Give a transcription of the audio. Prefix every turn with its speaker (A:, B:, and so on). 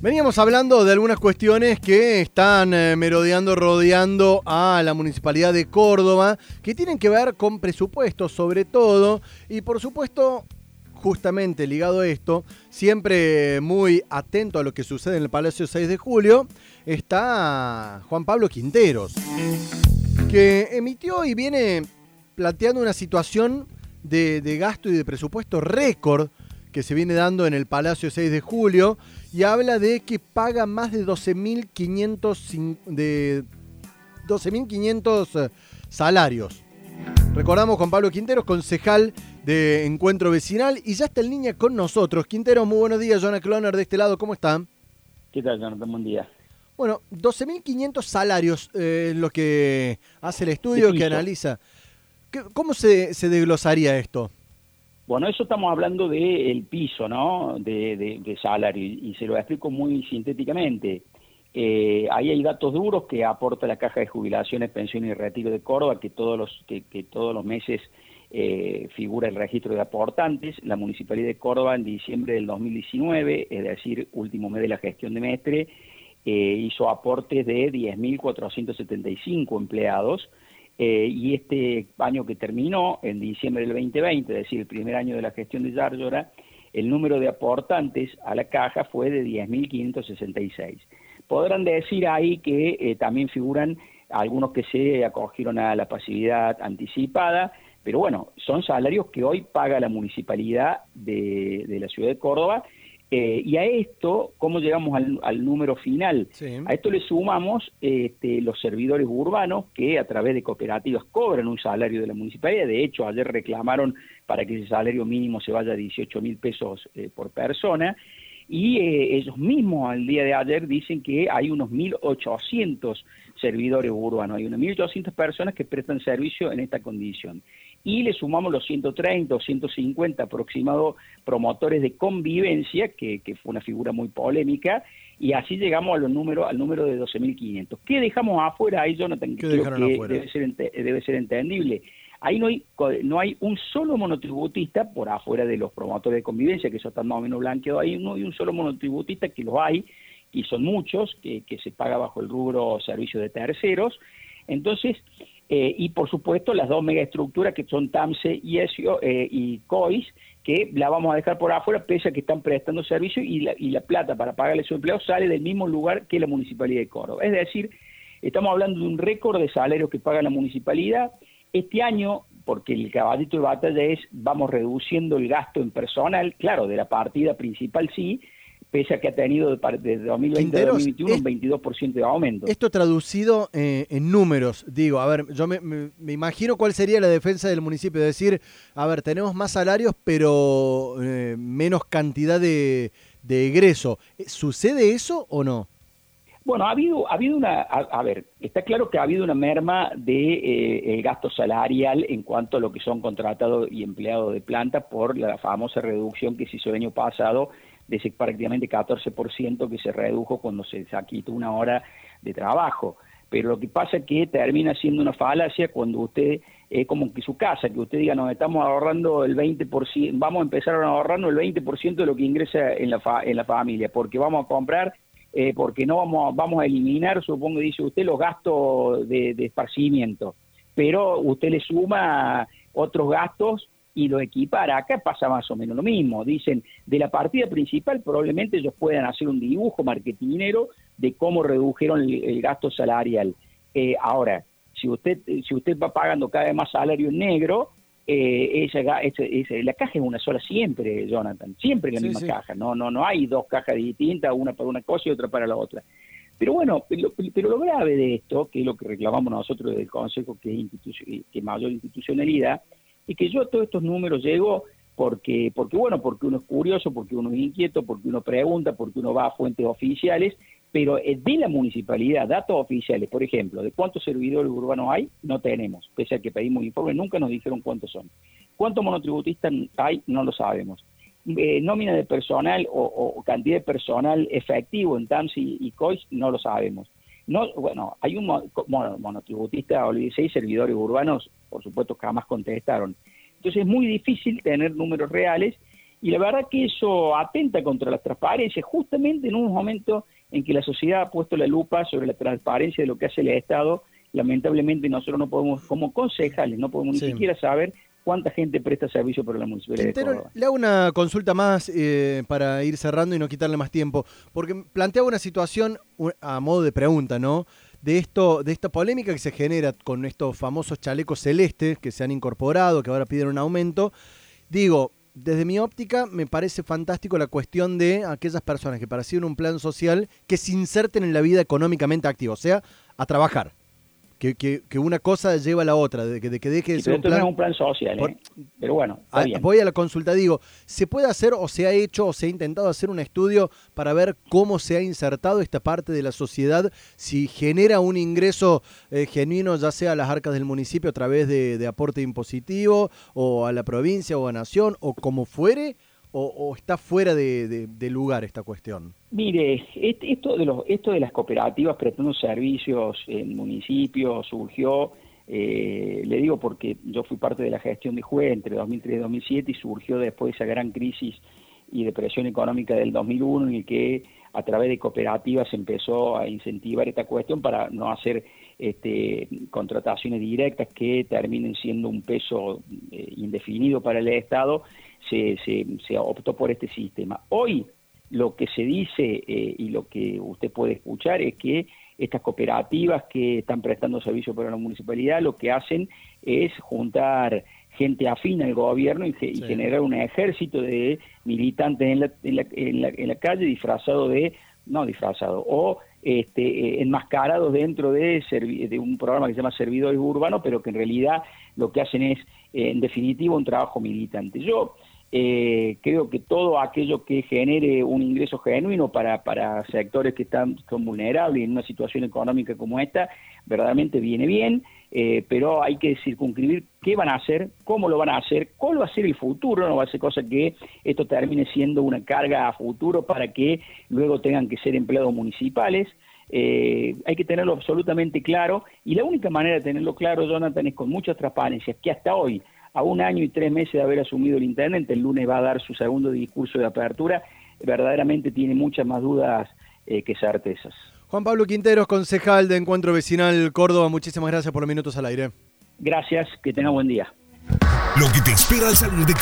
A: Veníamos hablando de algunas cuestiones que están eh, merodeando, rodeando a la Municipalidad de Córdoba, que tienen que ver con presupuestos sobre todo, y por supuesto, justamente ligado a esto, siempre muy atento a lo que sucede en el Palacio 6 de Julio, está Juan Pablo Quinteros, que emitió y viene planteando una situación de, de gasto y de presupuesto récord que se viene dando en el Palacio 6 de Julio y habla de que paga más de 12.500 de 12.500 eh, salarios. Recordamos con Pablo Quinteros, concejal de Encuentro Vecinal, y ya está el niña con nosotros. Quintero, muy buenos días. Jonathan Cloner de este lado, ¿cómo están?
B: ¿Qué tal, Jonathan? Buen día.
A: Bueno, 12.500 salarios eh, lo que hace el estudio, que analiza. ¿Cómo se, se desglosaría esto?
B: Bueno, eso estamos hablando del piso, ¿no? De, salario, y, se lo explico muy sintéticamente. Eh, ahí hay datos duros que aporta la Caja de Jubilaciones, Pensiones y Retiro de Córdoba, que todos los, que, todos los meses eh, figura el registro de aportantes. La Municipalidad de Córdoba en diciembre del 2019, es decir, último mes de la gestión de Mestre, eh, hizo aportes de 10.475 empleados, eh, y este año que terminó, en diciembre del 2020, es decir, el primer año de la gestión de Yarlora, el número de aportantes a la caja fue de 10.566. Podrán decir ahí que eh, también figuran algunos que se acogieron a la pasividad anticipada, pero bueno, son salarios que hoy paga la municipalidad de la ciudad de Córdoba eh, y a esto, ¿cómo llegamos al, número final? A esto le sumamos este, los servidores urbanos que a través de cooperativas cobran un salario de la municipalidad. De hecho, ayer reclamaron para que ese salario mínimo se vaya a 18 mil pesos eh, por persona. Y eh, ellos mismos al día de ayer dicen que hay unos 1.800 servidores urbanos, hay unas 1.800 personas que prestan servicio en esta condición y le sumamos los 130 o 150 aproximados promotores de convivencia, que, fue una figura muy polémica, y así llegamos a los números, al número de 12.500. ¿Qué dejamos afuera? Ahí Jonathan,
A: ¿Qué creo que
B: debe ser, debe ser entendible. Ahí no hay, no hay un solo monotributista por afuera de los promotores de convivencia, que eso está más o menos blanqueado ahí, no hay un solo monotributista, que los hay, y son muchos, que, que se paga bajo el rubro servicio de terceros. Entonces, eh, y por supuesto las dos megaestructuras que son TAMSE y, ESIO, eh, y COIS, que la vamos a dejar por afuera, pese a que están prestando servicio y la, y la plata para pagarle su empleo sale del mismo lugar que la Municipalidad de Córdoba. Es decir, estamos hablando de un récord de salarios que paga la Municipalidad. Este año, porque el caballito de batalla es, vamos reduciendo el gasto en personal, claro, de la partida principal sí, pese a que ha tenido desde 2020 a 2021 un 22% de aumento.
A: Esto traducido eh, en números, digo, a ver, yo me, imagino cuál sería la defensa del municipio, decir, a ver, tenemos más salarios, pero eh, menos cantidad de, egreso. ¿Sucede eso o no?
B: Bueno, ha habido, ha habido una, a, ver, está claro que ha habido una merma de eh, el gasto salarial en cuanto a lo que son contratados y empleados de planta por la famosa reducción que se hizo el año pasado de ese prácticamente 14% que se redujo cuando se quitó una hora de trabajo. Pero lo que pasa es que termina siendo una falacia cuando usted, es como que su casa, que usted diga, nos estamos ahorrando el 20%, vamos a empezar a ahorrando el 20% de lo que ingresa en la, en la familia, porque vamos a comprar, eh, porque no vamos, vamos a eliminar, supongo dice usted, los gastos de, de esparcimiento, pero usted le suma otros gastos y lo equipara. Acá pasa más o menos lo mismo. Dicen, de la partida principal probablemente ellos puedan hacer un dibujo marketinero de cómo redujeron el, gasto salarial. Eh, ahora, si usted, si usted va pagando cada vez más salario en negro, eh, esa, la caja es una sola siempre, Jonathan, siempre la misma caja, no, no, no hay dos cajas distintas, una para una cosa y otra para la otra. Pero bueno, pero lo grave de esto, que es lo que reclamamos nosotros del Consejo, que es que mayor institucionalidad, y que yo a todos estos números llego porque, porque, bueno, porque uno es curioso, porque uno es inquieto, porque uno pregunta, porque uno va a fuentes oficiales, pero de la municipalidad, datos oficiales, por ejemplo, de cuántos servidores urbanos hay, no tenemos, pese a que pedimos informes, nunca nos dijeron cuántos son. ¿Cuántos monotributistas hay? No lo sabemos. Eh, nómina de personal o, cantidad de personal efectivo en TAMS y, COIS, no lo sabemos. No, bueno, hay un monotributista, seis servidores urbanos, por supuesto, jamás contestaron. Entonces es muy difícil tener números reales Y la verdad que eso atenta contra la transparencia, justamente en un momento en que la sociedad ha puesto la lupa sobre la transparencia de lo que hace el Estado. Lamentablemente nosotros no podemos, como concejales, no podemos ni siquiera saber cuánta gente presta servicio por la municipalidad de Córdoba.
A: Le hago una consulta más eh, para ir cerrando y no quitarle más tiempo, porque planteaba una situación a modo de pregunta, ¿no? De esto, de esta polémica que se genera con estos famosos chalecos celestes que se han incorporado, que ahora piden un aumento. Digo, desde mi óptica me parece fantástico la cuestión de aquellas personas que para un plan social que se inserten en la vida económicamente activa, o sea, a trabajar que, que, una cosa lleva a la otra, de que, de que deje de
B: ser un plan... un plan social, ¿eh? pero bueno.
A: Ah, voy a la consulta, digo, ¿se puede hacer o se ha hecho o se ha intentado hacer un estudio para ver cómo se ha insertado esta parte de la sociedad, si genera un ingreso eh, genuino, ya sea a las arcas del municipio a través de, de aporte impositivo, o a la provincia o a nación, o como fuere? O, está fuera de, lugar esta cuestión?
B: Mire, esto de, los, esto de las cooperativas prestando servicios en municipios surgió, eh, le digo porque yo fui parte de la gestión de juez entre 2003 y 2007 y surgió después de esa gran crisis y depresión económica del 2001 en el que a través de cooperativas se empezó a incentivar esta cuestión para no hacer este, contrataciones directas que terminen siendo un peso eh, indefinido para el Estado se, se, optó por este sistema. Hoy lo que se dice eh, y lo que usted puede escuchar es que estas cooperativas que están prestando servicio para la municipalidad lo que hacen es juntar gente afín al gobierno y, generar un ejército de militantes en la, en, la, en, la, en la, calle disfrazado de, no disfrazado, o este, eh, enmascarados dentro de, de un programa que se llama Servidores Urbanos, pero que en realidad lo que hacen es, eh, en definitiva, un trabajo militante. Yo eh, creo que todo aquello que genere un ingreso genuino para, para sectores que están son vulnerables en una situación económica como esta, verdaderamente viene bien, eh, pero hay que circunscribir qué van a hacer, cómo lo van a hacer, cuál va a ser el futuro, no va a ser cosa que esto termine siendo una carga a futuro para que luego tengan que ser empleados municipales. Eh, hay que tenerlo absolutamente claro y la única manera de tenerlo claro, Jonathan, es con mucha transparencia, que hasta hoy a un año y tres meses de haber asumido el intendente, el lunes va a dar su segundo discurso de apertura, verdaderamente tiene muchas más dudas eh, que certezas.
A: Juan Pablo Quinteros, concejal de Encuentro Vecinal Córdoba, muchísimas gracias por los minutos al aire.
B: Gracias, que tenga buen día.
C: Lo que te espera al salir de